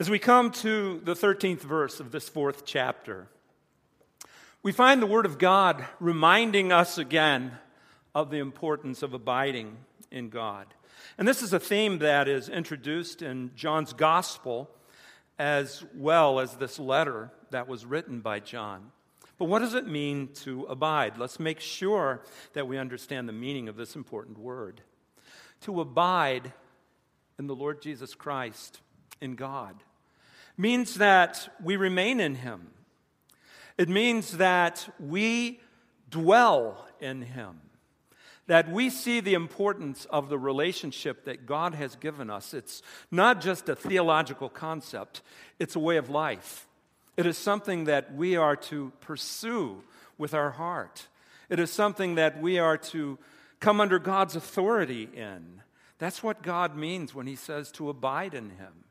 As we come to the 13th verse of this fourth chapter, we find the Word of God reminding us again of the importance of abiding in God. And this is a theme that is introduced in John's Gospel as well as this letter that was written by John. But what does it mean to abide? Let's make sure that we understand the meaning of this important word. To abide in the Lord Jesus Christ, in God means that we remain in Him. It means that we dwell in Him, that we see the importance of the relationship that God has given us. It's not just a theological concept, it's a way of life. It is something that we are to pursue with our heart. It is something that we are to come under God's authority in. That's what God means when He says to abide in Him.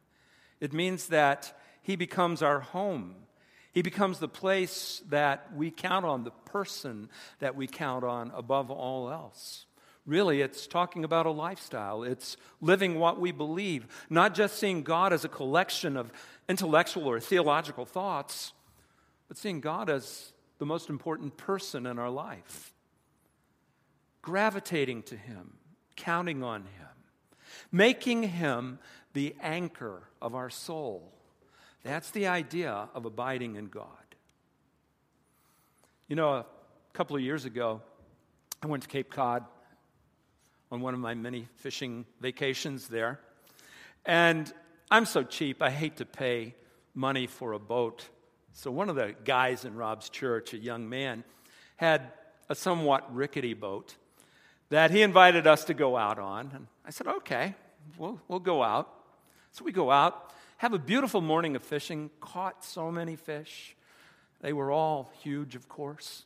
It means that He becomes our home. He becomes the place that we count on, the person that we count on above all else. Really, it's talking about a lifestyle. It's living what we believe, not just seeing God as a collection of intellectual or theological thoughts, but seeing God as the most important person in our life. Gravitating to Him, counting on Him, making Him the anchor of our soul. That's the idea of abiding in God. You know, a couple of years ago, I went to Cape Cod on one of my many fishing vacations there. And I'm so cheap, I hate to pay money for a boat. So one of the guys in Rob's church, a young man, had a somewhat rickety boat that he invited us to go out on. And I said, okay, we'll, we'll go out. So we go out, have a beautiful morning of fishing, caught so many fish. They were all huge, of course.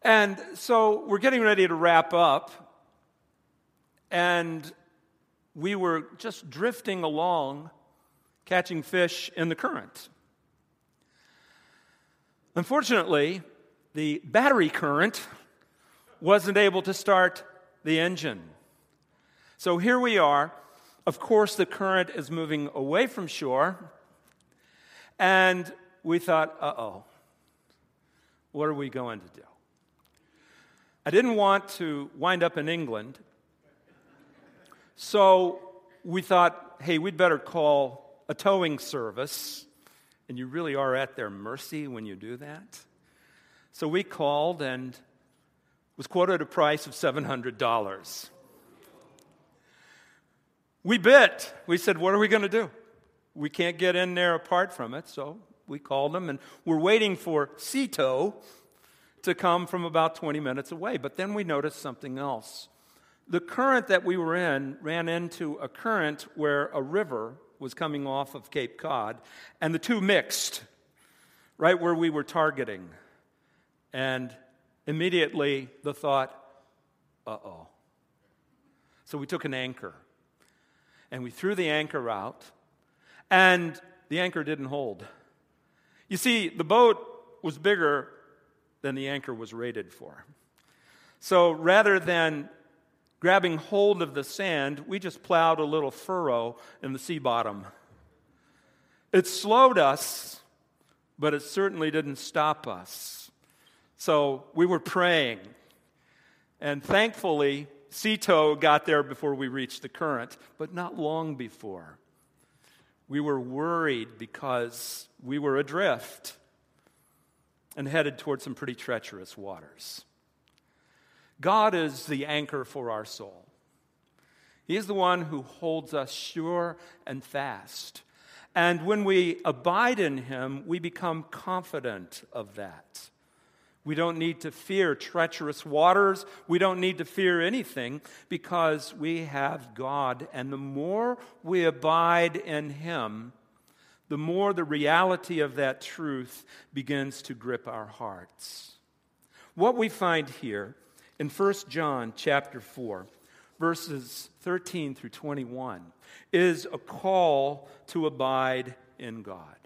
and so we're getting ready to wrap up, and we were just drifting along, catching fish in the current. Unfortunately, the battery current wasn't able to start the engine. So here we are. Of course, the current is moving away from shore. And we thought, uh oh, what are we going to do? I didn't want to wind up in England. So we thought, hey, we'd better call a towing service. And you really are at their mercy when you do that. So we called and was quoted a price of $700. We bit. We said, What are we going to do? We can't get in there apart from it. So we called them, and we're waiting for Sea-Tow to come from about 20 minutes away. But then we noticed something else. The current that we were in ran into a current where a river was coming off of Cape Cod, and the two mixed right where we were targeting. And immediately the thought, uh oh. So we took an anchor and we threw the anchor out, and the anchor didn't hold. You see, the boat was bigger than the anchor was rated for. So rather than grabbing hold of the sand, we just plowed a little furrow in the sea bottom. It slowed us, but it certainly didn't stop us. So we were praying. And thankfully, Sea-Tow got there before we reached the current, but not long before. We were worried because we were adrift and headed toward some pretty treacherous waters. God is the anchor for our soul. He is the one who holds us sure and fast. And when we abide in Him, we become confident of that. We don't need to fear treacherous waters. We don't need to fear anything because we have God. And the more we abide in Him, the more the reality of that truth begins to grip our hearts. What we find here in 1 John chapter 4, verses 13 through 21, is a call to abide in God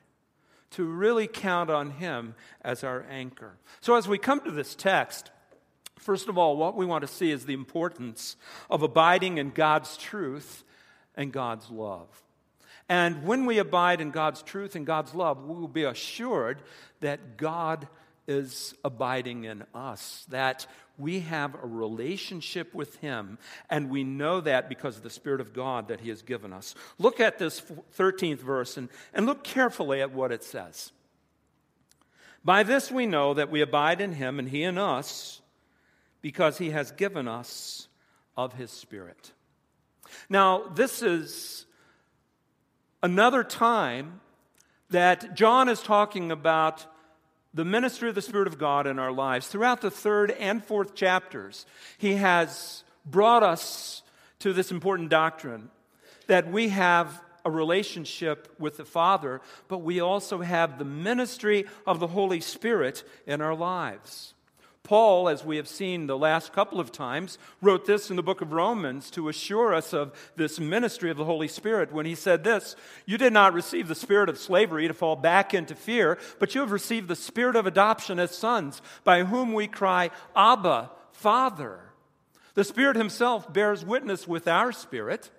to really count on Him as our anchor. So, as we come to this text, first of all, what we want to see is the importance of abiding in God's truth and God's love. And when we abide in God's truth and God's love, we will be assured that God is abiding in us, that we have a relationship with Him, and we know that because of the Spirit of God that He has given us. Look at this 13th verse and, and look carefully at what it says. By this we know that we abide in Him and He in us, because He has given us of His Spirit. Now, this is another time that John is talking about the ministry of the Spirit of God in our lives. Throughout the third and fourth chapters, he has brought us to this important doctrine that we have a relationship with the Father, but we also have the ministry of the Holy Spirit in our lives. Paul, as we have seen the last couple of times, wrote this in the book of Romans to assure us of this ministry of the Holy Spirit when he said this You did not receive the spirit of slavery to fall back into fear, but you have received the spirit of adoption as sons, by whom we cry, Abba, Father. The Spirit Himself bears witness with our spirit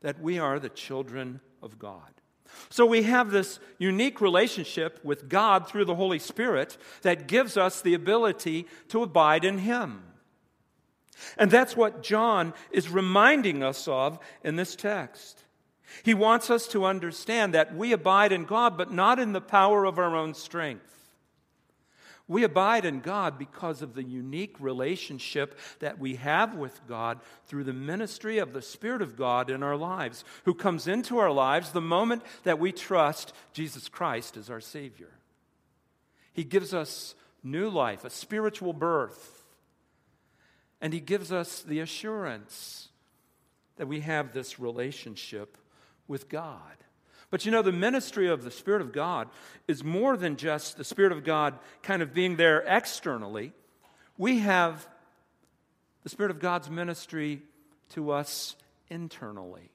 that we are the children of God. So we have this unique relationship with God through the Holy Spirit that gives us the ability to abide in Him. And that's what John is reminding us of in this text. He wants us to understand that we abide in God, but not in the power of our own strength. We abide in God because of the unique relationship that we have with God through the ministry of the Spirit of God in our lives, who comes into our lives the moment that we trust Jesus Christ as our Savior. He gives us new life, a spiritual birth, and He gives us the assurance that we have this relationship with God. But you know, the ministry of the Spirit of God is more than just the Spirit of God kind of being there externally. We have the Spirit of God's ministry to us internally.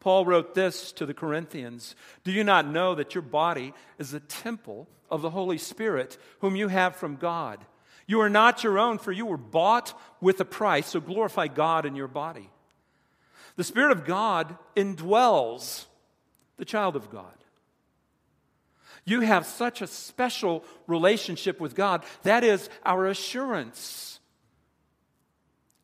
Paul wrote this to the Corinthians Do you not know that your body is a temple of the Holy Spirit, whom you have from God? You are not your own, for you were bought with a price, so glorify God in your body. The Spirit of God indwells the child of God. You have such a special relationship with God. That is our assurance.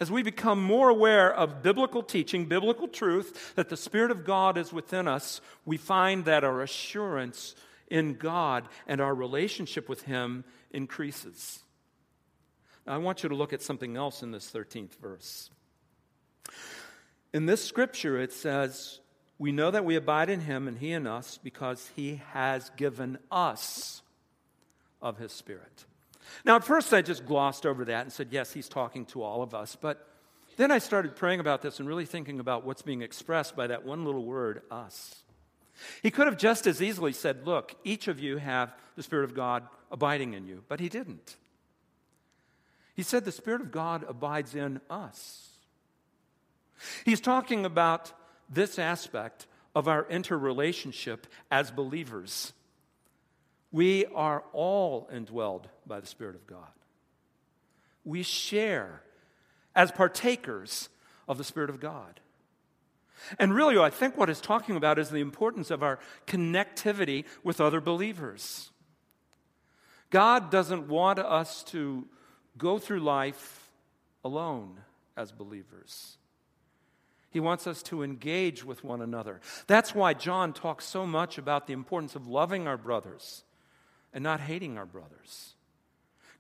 As we become more aware of biblical teaching, biblical truth, that the Spirit of God is within us, we find that our assurance in God and our relationship with Him increases. Now, I want you to look at something else in this 13th verse. In this scripture, it says, we know that we abide in him and he in us because he has given us of his spirit. Now, at first, I just glossed over that and said, yes, he's talking to all of us. But then I started praying about this and really thinking about what's being expressed by that one little word, us. He could have just as easily said, look, each of you have the Spirit of God abiding in you, but he didn't. He said the Spirit of God abides in us. He's talking about this aspect of our interrelationship as believers. We are all indwelled by the Spirit of God. We share as partakers of the Spirit of God. And really, I think what it's talking about is the importance of our connectivity with other believers. God doesn't want us to go through life alone as believers. He wants us to engage with one another. That's why John talks so much about the importance of loving our brothers and not hating our brothers.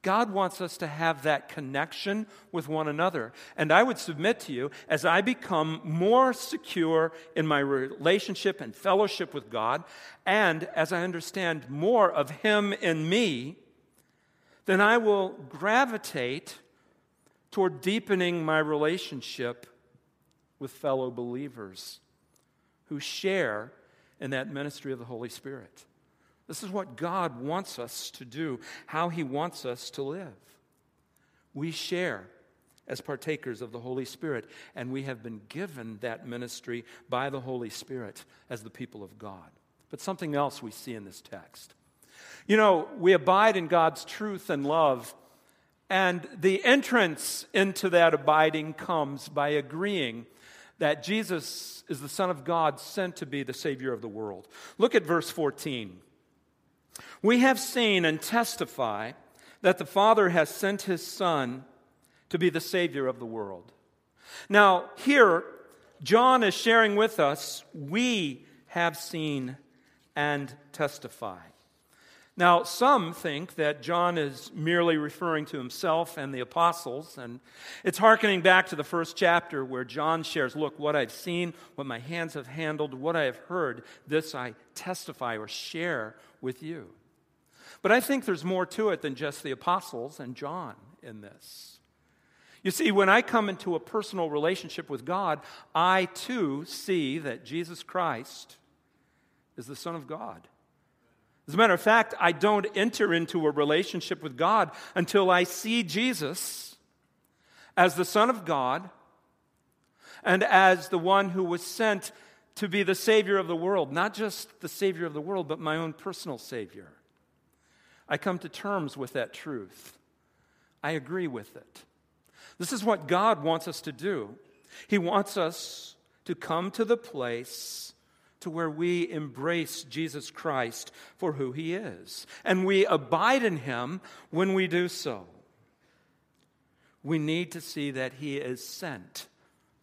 God wants us to have that connection with one another. And I would submit to you, as I become more secure in my relationship and fellowship with God, and as I understand more of Him in me, then I will gravitate toward deepening my relationship with fellow believers who share in that ministry of the Holy Spirit. This is what God wants us to do, how He wants us to live. We share as partakers of the Holy Spirit, and we have been given that ministry by the Holy Spirit as the people of God. But something else we see in this text. You know, we abide in God's truth and love, and the entrance into that abiding comes by agreeing that Jesus is the Son of God sent to be the Savior of the world. Look at verse 14. We have seen and testify that the Father has sent his Son to be the Savior of the world. Now, here, John is sharing with us, we have seen and testify. Now, some think that John is merely referring to himself and the apostles, and it's hearkening back to the first chapter where John shares, Look, what I've seen, what my hands have handled, what I have heard, this I testify or share with you. But I think there's more to it than just the apostles and John in this. You see, when I come into a personal relationship with God, I too see that Jesus Christ is the Son of God. As a matter of fact, I don't enter into a relationship with God until I see Jesus as the Son of God and as the one who was sent to be the Savior of the world, not just the Savior of the world, but my own personal Savior. I come to terms with that truth. I agree with it. This is what God wants us to do. He wants us to come to the place to where we embrace Jesus Christ for who he is. And we abide in him when we do so. We need to see that he is sent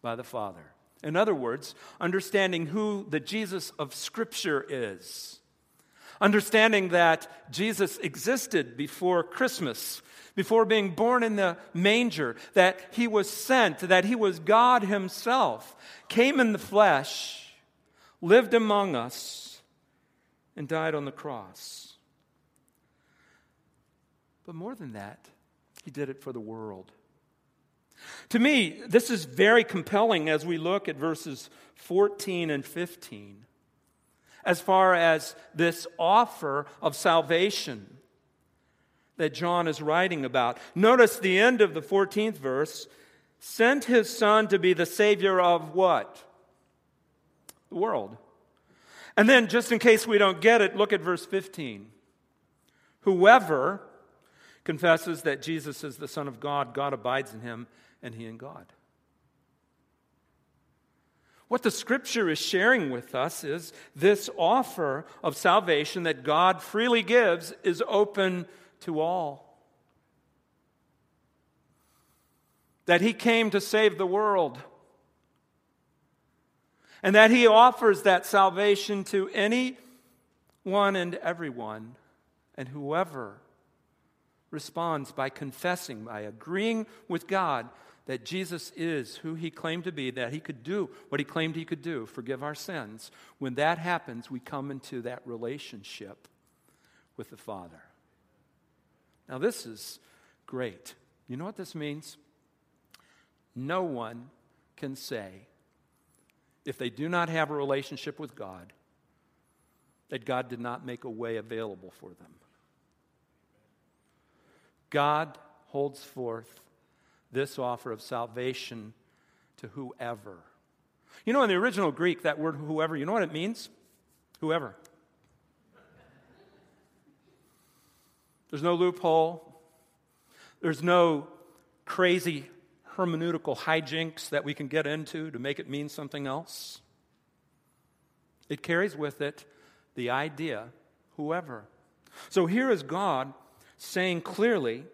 by the Father. In other words, understanding who the Jesus of Scripture is. Understanding that Jesus existed before Christmas, before being born in the manger, that he was sent, that he was God himself, came in the flesh lived among us, and died on the cross. But more than that, he did it for the world. To me, this is very compelling as we look at verses 14 and 15, as far as this offer of salvation that John is writing about. Notice the end of the 14th verse sent his son to be the Savior of what? The world. And then, just in case we don't get it, look at verse 15. Whoever confesses that Jesus is the Son of God, God abides in him, and he in God. What the scripture is sharing with us is this offer of salvation that God freely gives is open to all. That he came to save the world and that he offers that salvation to anyone and everyone, and whoever responds by confessing, by agreeing with God that Jesus is who he claimed to be, that he could do what he claimed he could do, forgive our sins. When that happens, we come into that relationship with the Father. Now, this is great. You know what this means? No one can say if they do not have a relationship with God, that God did not make a way available for them. God holds forth this offer of salvation to whoever. You know, in the original Greek, that word whoever, you know what it means? Whoever. There's no loophole. There's no crazy hermeneutical hijinks that we can get into to make it mean something else. It carries with it the idea, whoever. So here is God saying clearly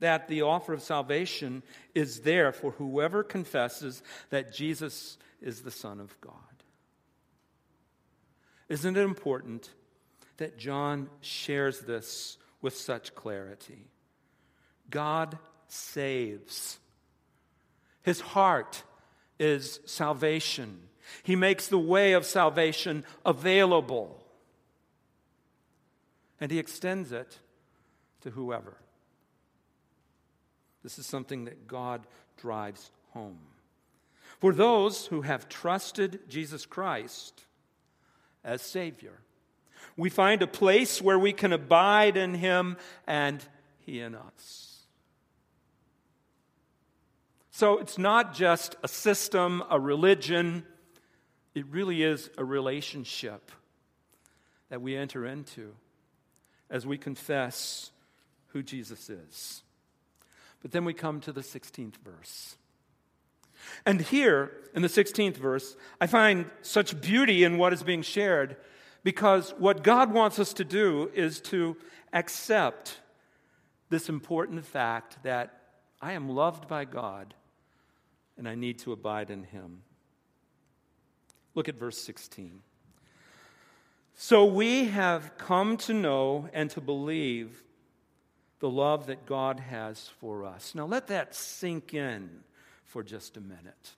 that the offer of salvation is there for whoever confesses that Jesus is the Son of God. Isn't it important that John shares this with such clarity? God saves. His heart is salvation. He makes the way of salvation available. And he extends it to whoever. This is something that God drives home. For those who have trusted Jesus Christ as Savior, we find a place where we can abide in Him and He in us. So it's not just a system, a religion, it really is a relationship that we enter into as we confess who Jesus is. But then we come to the 16th verse. And here, in the 16th verse, I find such beauty in what is being shared because what God wants us to do is to accept this important fact that I am loved by God and I need to abide in Him. Look at verse 16. So we have come to know and to believe the love that God has for us. Now let that sink in for just a minute.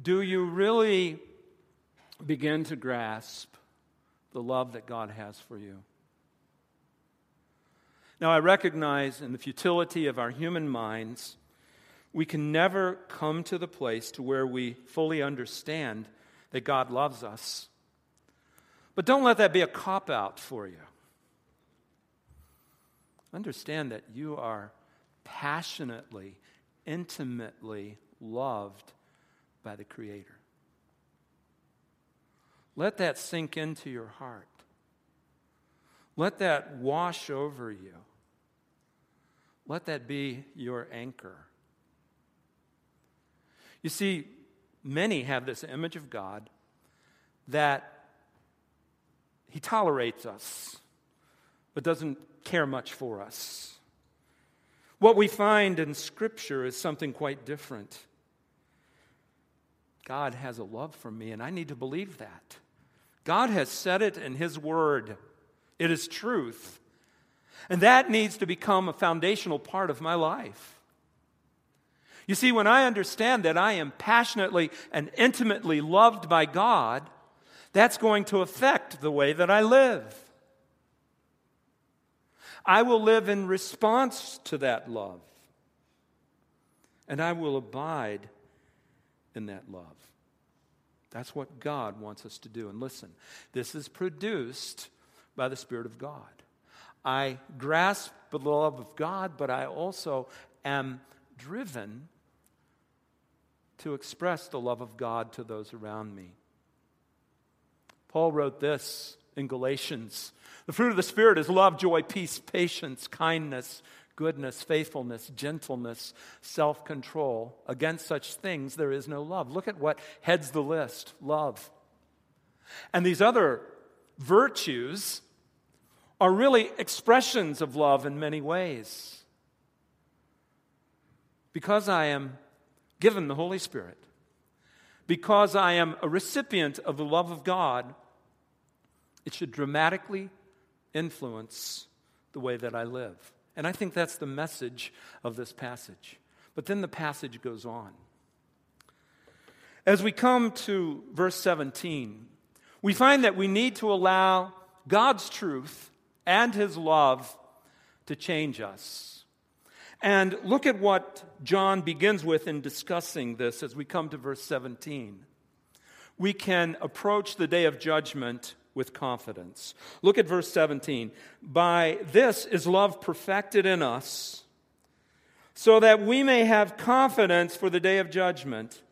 Do you really begin to grasp the love that God has for you? Now, I recognize in the futility of our human minds, we can never come to the place to where we fully understand that God loves us. But don't let that be a cop out for you. Understand that you are passionately, intimately loved by the Creator. Let that sink into your heart. Let that wash over you. Let that be your anchor. You see, many have this image of God that He tolerates us, but doesn't care much for us. What we find in Scripture is something quite different. God has a love for me, and I need to believe that. God has said it in His Word, it is truth. And that needs to become a foundational part of my life. You see, when I understand that I am passionately and intimately loved by God, that's going to affect the way that I live. I will live in response to that love. And I will abide in that love. That's what God wants us to do. And listen, this is produced by the Spirit of God. I grasp the love of God, but I also am driven to express the love of God to those around me. Paul wrote this in Galatians The fruit of the Spirit is love, joy, peace, patience, kindness, goodness, faithfulness, gentleness, self control. Against such things there is no love. Look at what heads the list love. And these other virtues are really expressions of love in many ways. Because I am given the Holy Spirit, because I am a recipient of the love of God, it should dramatically influence the way that I live. And I think that's the message of this passage. But then the passage goes on. As we come to verse 17, we find that we need to allow God's truth and his love to change us. And look at what John begins with in discussing this as we come to verse 17. We can approach the day of judgment with confidence. Look at verse 17. By this is love perfected in us, so that we may have confidence for the day of judgment,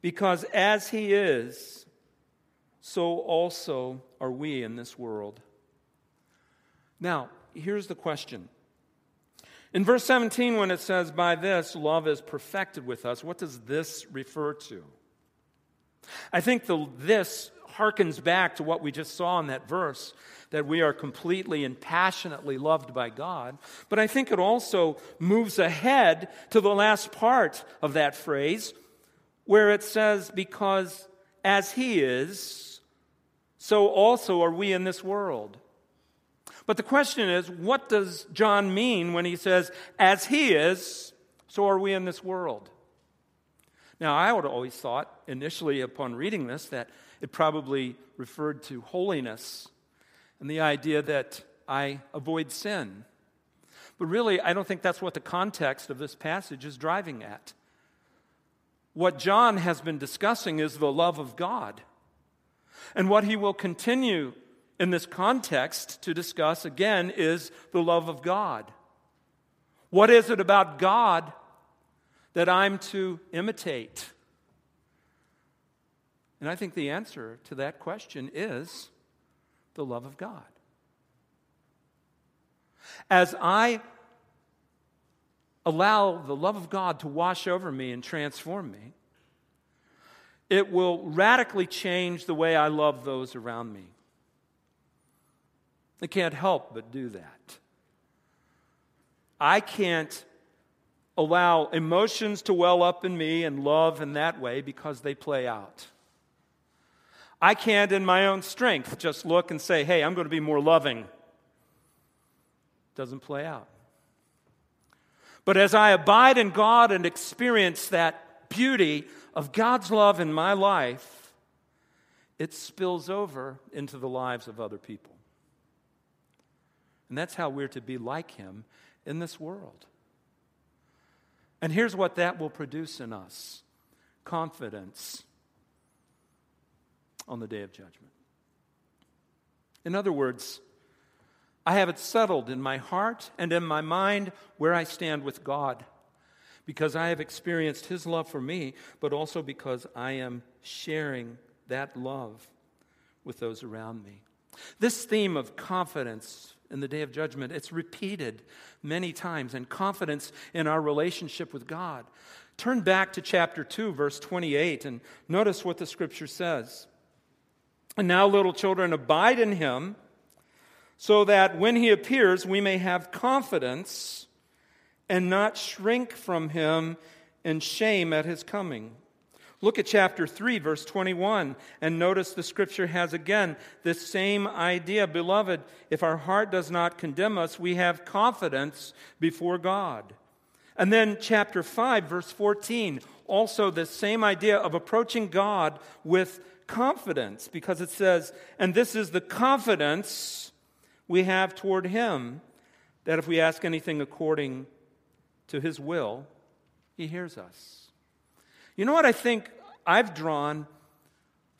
because as he is, so also are we in this world. Now, here's the question. In verse 17, when it says, By this love is perfected with us, what does this refer to? I think the this harkens back to what we just saw in that verse that we are completely and passionately loved by God. But I think it also moves ahead to the last part of that phrase where it says, Because as He is, so also are we in this world. But the question is, what does John mean when he says, as he is, so are we in this world? Now, I would have always thought, initially upon reading this, that it probably referred to holiness and the idea that I avoid sin. But really, I don't think that's what the context of this passage is driving at. What John has been discussing is the love of God. And what he will continue in this context to discuss again is the love of God. What is it about God that I'm to imitate? And I think the answer to that question is the love of God. As I allow the love of God to wash over me and transform me, it will radically change the way I love those around me. I can't help but do that. I can't allow emotions to well up in me and love in that way because they play out. I can't, in my own strength, just look and say, hey, I'm going to be more loving. Doesn't play out. But as I abide in God and experience that beauty of God's love in my life, it spills over into the lives of other people. And that's how we're to be like Him in this world. And here's what that will produce in us confidence on the day of judgment. In other words, I have it settled in my heart and in my mind where I stand with God because I have experienced His love for me, but also because I am sharing that love with those around me. This theme of confidence in the day of judgment, it's repeated many times, and confidence in our relationship with God. Turn back to chapter 2, verse 28, and notice what the scripture says. And now, little children, abide in him, so that when he appears, we may have confidence and not shrink from him in shame at his coming. Look at chapter 3, verse 21, and notice the scripture has again this same idea. Beloved, if our heart does not condemn us, we have confidence before God. And then chapter 5, verse 14, also this same idea of approaching God with confidence because it says, and this is the confidence we have toward Him that if we ask anything according to His will, He hears us. You know what I think I've drawn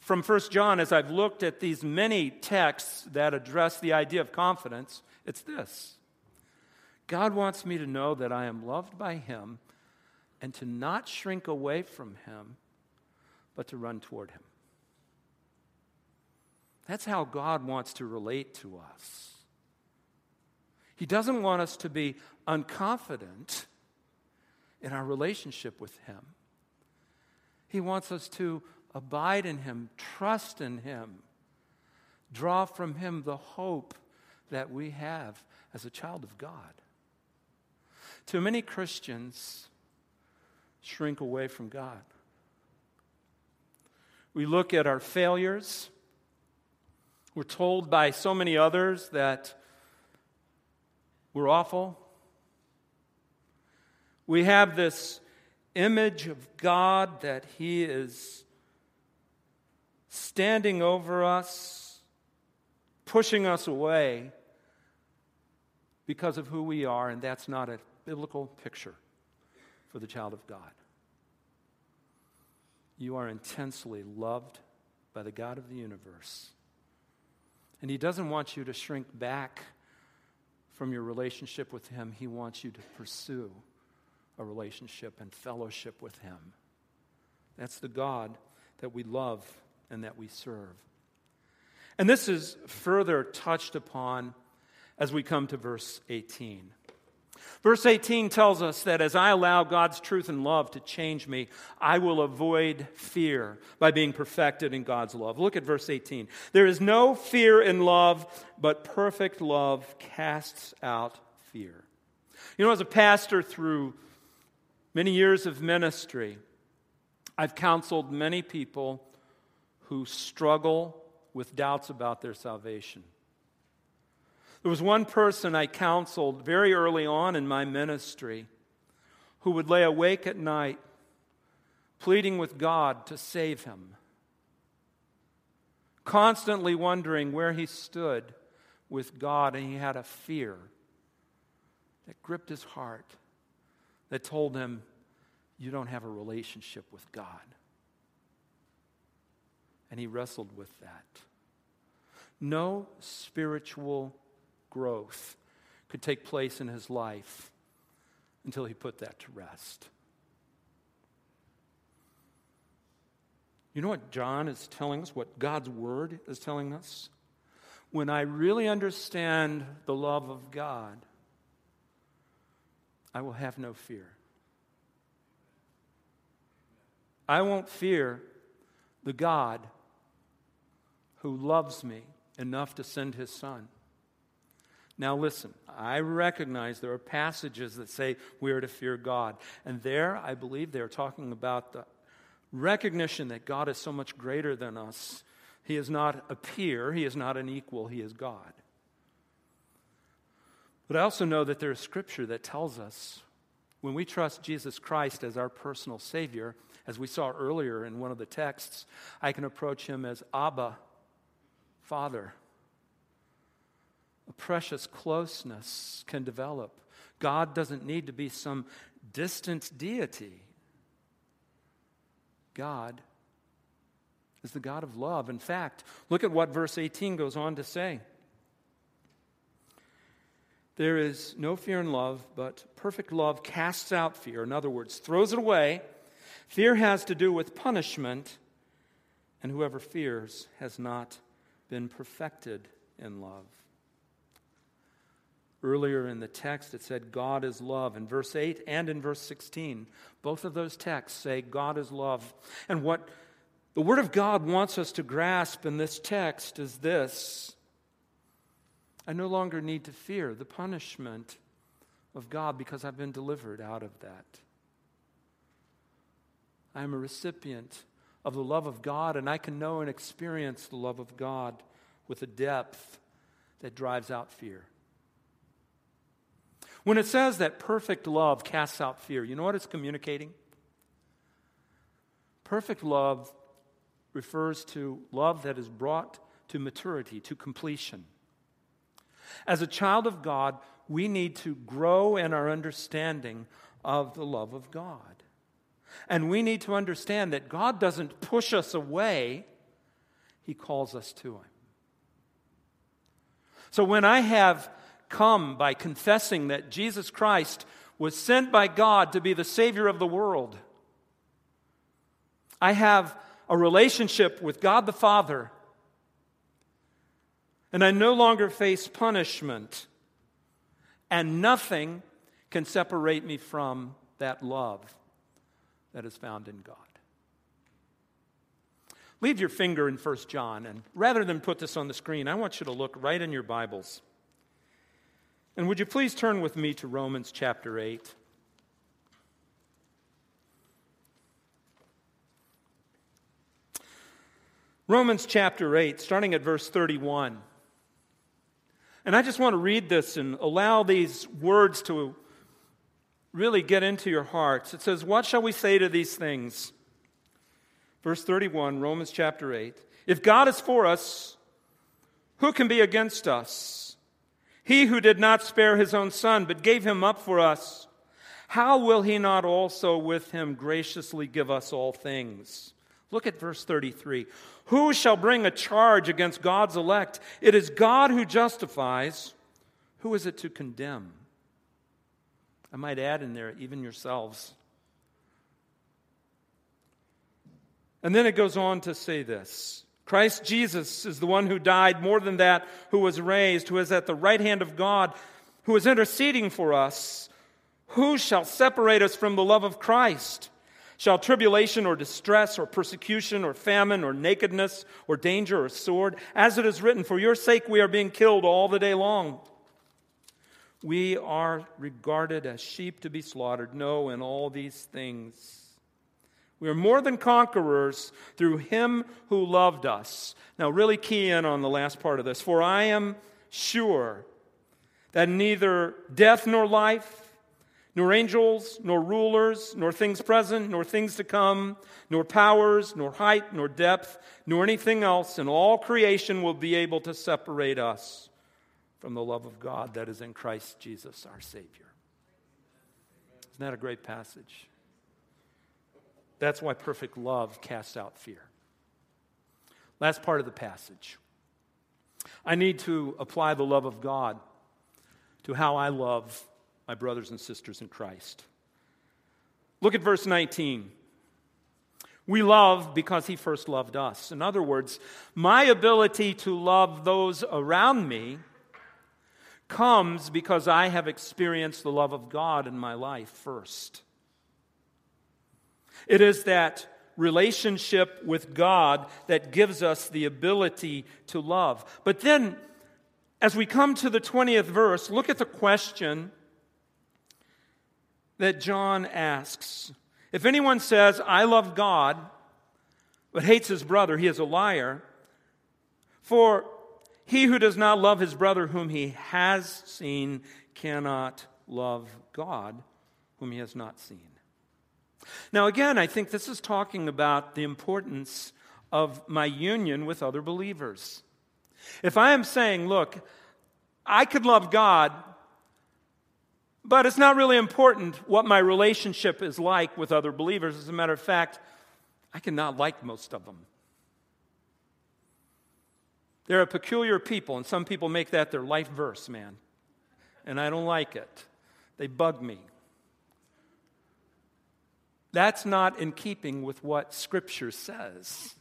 from 1 John as I've looked at these many texts that address the idea of confidence? It's this God wants me to know that I am loved by Him and to not shrink away from Him, but to run toward Him. That's how God wants to relate to us. He doesn't want us to be unconfident in our relationship with Him. He wants us to abide in Him, trust in Him, draw from Him the hope that we have as a child of God. Too many Christians shrink away from God. We look at our failures we're told by so many others that we're awful. We have this image of God that He is standing over us, pushing us away because of who we are, and that's not a biblical picture for the child of God. You are intensely loved by the God of the universe. And He doesn't want you to shrink back from your relationship with Him. He wants you to pursue a relationship and fellowship with Him. That's the God that we love and that we serve. And this is further touched upon as we come to verse 18. Verse 18 tells us that as I allow God's truth and love to change me, I will avoid fear by being perfected in God's love. Look at verse 18. There is no fear in love, but perfect love casts out fear. You know, as a pastor through many years of ministry, I've counseled many people who struggle with doubts about their salvation. There was one person I counseled very early on in my ministry who would lay awake at night pleading with God to save him, constantly wondering where he stood with God, and he had a fear that gripped his heart that told him, You don't have a relationship with God. And he wrestled with that. No spiritual growth could take place in his life until he put that to rest. You know what John is telling us, what God's word is telling us? When I really understand the love of God, I will have no fear. I won't fear the God who loves me enough to send his son. Now, listen, I recognize there are passages that say we are to fear God. And there, I believe they're talking about the recognition that God is so much greater than us. He is not a peer, He is not an equal, He is God. But I also know that there is scripture that tells us when we trust Jesus Christ as our personal Savior, as we saw earlier in one of the texts, I can approach Him as Abba, Father. A precious closeness can develop. God doesn't need to be some distant deity. God is the God of love. In fact, look at what verse 18 goes on to say. There is no fear in love, but perfect love casts out fear. In other words, throws it away. Fear has to do with punishment, and whoever fears has not been perfected in love. Earlier in the text, it said, God is love. In verse 8 and in verse 16, both of those texts say, God is love. And what the Word of God wants us to grasp in this text is this I no longer need to fear the punishment of God because I've been delivered out of that. I am a recipient of the love of God, and I can know and experience the love of God with a depth that drives out fear. When it says that perfect love casts out fear, you know what it's communicating? Perfect love refers to love that is brought to maturity, to completion. As a child of God, we need to grow in our understanding of the love of God. And we need to understand that God doesn't push us away, He calls us to Him. So when I have come by confessing that Jesus Christ was sent by God to be the Savior of the world. I have a relationship with God the Father, and I no longer face punishment, and nothing can separate me from that love that is found in God. Leave your finger in 1 John, and rather than put this on the screen, I want you to look right in your Bibles. And would you please turn with me to Romans chapter 8? Romans chapter 8, starting at verse 31. And I just want to read this and allow these words to really get into your hearts. It says, What shall we say to these things? Verse 31, Romans chapter 8. If God is for us, who can be against us? He who did not spare his own son, but gave him up for us, how will he not also with him graciously give us all things? Look at verse 33. Who shall bring a charge against God's elect? It is God who justifies. Who is it to condemn? I might add in there, even yourselves. And then it goes on to say this Christ Jesus is the one who died, more than that, who was raised, who is at the right hand of God, who is interceding for us. Who shall separate us from the love of Christ? Shall tribulation or distress or persecution or famine or nakedness or danger or sword? As it is written, For your sake we are being killed all the day long. We are regarded as sheep to be slaughtered. No, in all these things we are more than conquerors through him who loved us. Now, really key in on the last part of this. For I am sure that neither death nor life, nor angels, nor rulers, nor things present, nor things to come, nor powers, nor height, nor depth, nor anything else in all creation will be able to separate us from the love of God that is in Christ Jesus, our Savior. Isn't that a great passage? That's why perfect love casts out fear. Last part of the passage. I need to apply the love of God to how I love my brothers and sisters in Christ. Look at verse 19. We love because he first loved us. In other words, my ability to love those around me comes because I have experienced the love of God in my life first. It is that relationship with God that gives us the ability to love. But then, as we come to the 20th verse, look at the question that John asks. If anyone says, I love God, but hates his brother, he is a liar. For he who does not love his brother whom he has seen cannot love God whom he has not seen. Now, again, I think this is talking about the importance of my union with other believers. If I am saying, look, I could love God, but it's not really important what my relationship is like with other believers. As a matter of fact, I cannot like most of them. They're a peculiar people, and some people make that their life verse, man. And I don't like it. They bug me. That's not in keeping with what Scripture says.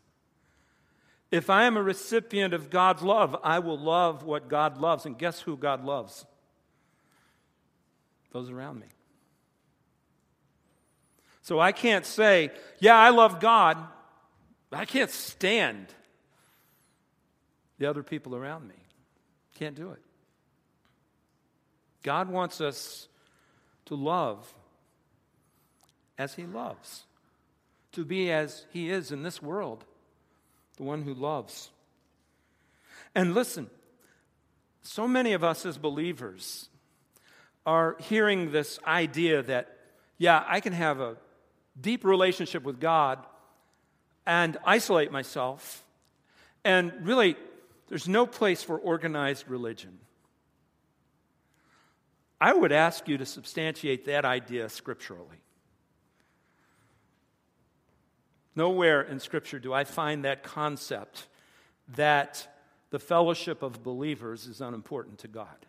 If I am a recipient of God's love, I will love what God loves. And guess who God loves? Those around me. So I can't say, yeah, I love God, but I can't stand the other people around me. Can't do it. God wants us to love as he loves, to be as he is in this world, the one who loves. And listen, so many of us as believers are hearing this idea that, yeah, I can have a deep relationship with God and isolate myself. And really, there's no place for organized religion. I would ask you to substantiate that idea scripturally. Nowhere in Scripture do I find that concept that the fellowship of believers is unimportant to God.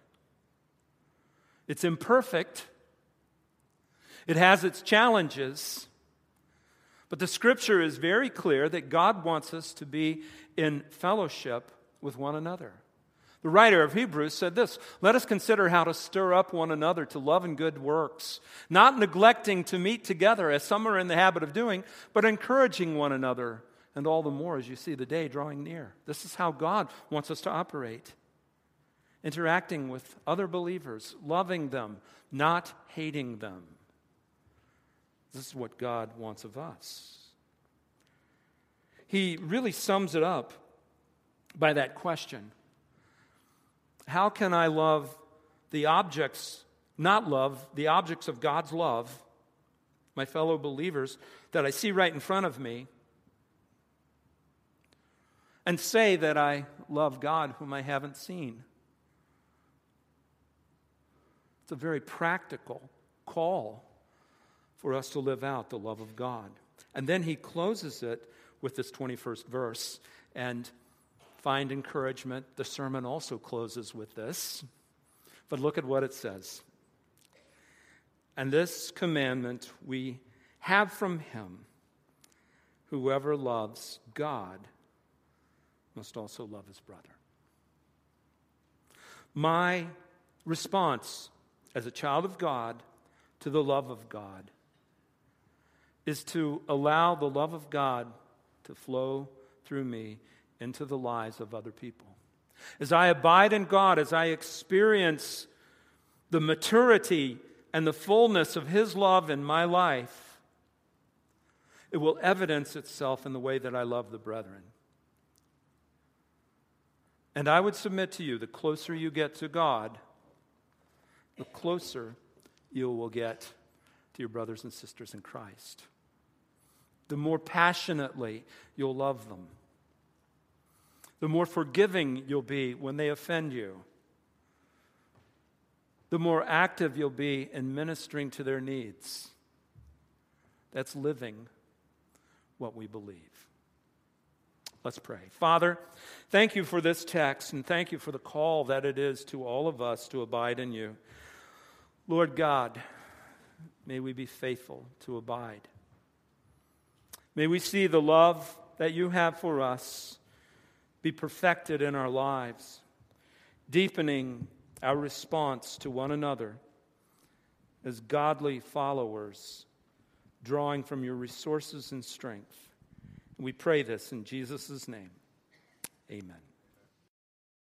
It's imperfect, it has its challenges, but the Scripture is very clear that God wants us to be in fellowship with one another. The writer of Hebrews said this Let us consider how to stir up one another to love and good works, not neglecting to meet together as some are in the habit of doing, but encouraging one another, and all the more as you see the day drawing near. This is how God wants us to operate interacting with other believers, loving them, not hating them. This is what God wants of us. He really sums it up by that question how can I love the objects, not love, the objects of God's love, my fellow believers, that I see right in front of me, and say that I love God whom I haven't seen? It's a very practical call for us to live out the love of God. And then he closes it with this 21st verse. And find encouragement. The sermon also closes with this. But look at what it says. And this commandment we have from him whoever loves God must also love his brother. My response as a child of God to the love of God is to allow the love of God to flow through me into the lives of other people. As I abide in God, as I experience the maturity and the fullness of His love in my life, it will evidence itself in the way that I love the brethren. And I would submit to you the closer you get to God, the closer you will get to your brothers and sisters in Christ. The more passionately you'll love them the more forgiving you'll be when they offend you, the more active you'll be in ministering to their needs. That's living what we believe. Let's pray. Father, thank you for this text and thank you for the call that it is to all of us to abide in you. Lord God, may we be faithful to abide. May we see the love that you have for us be perfected in our lives, deepening our response to one another as godly followers, drawing from your resources and strength. We pray this in Jesus' name. Amen.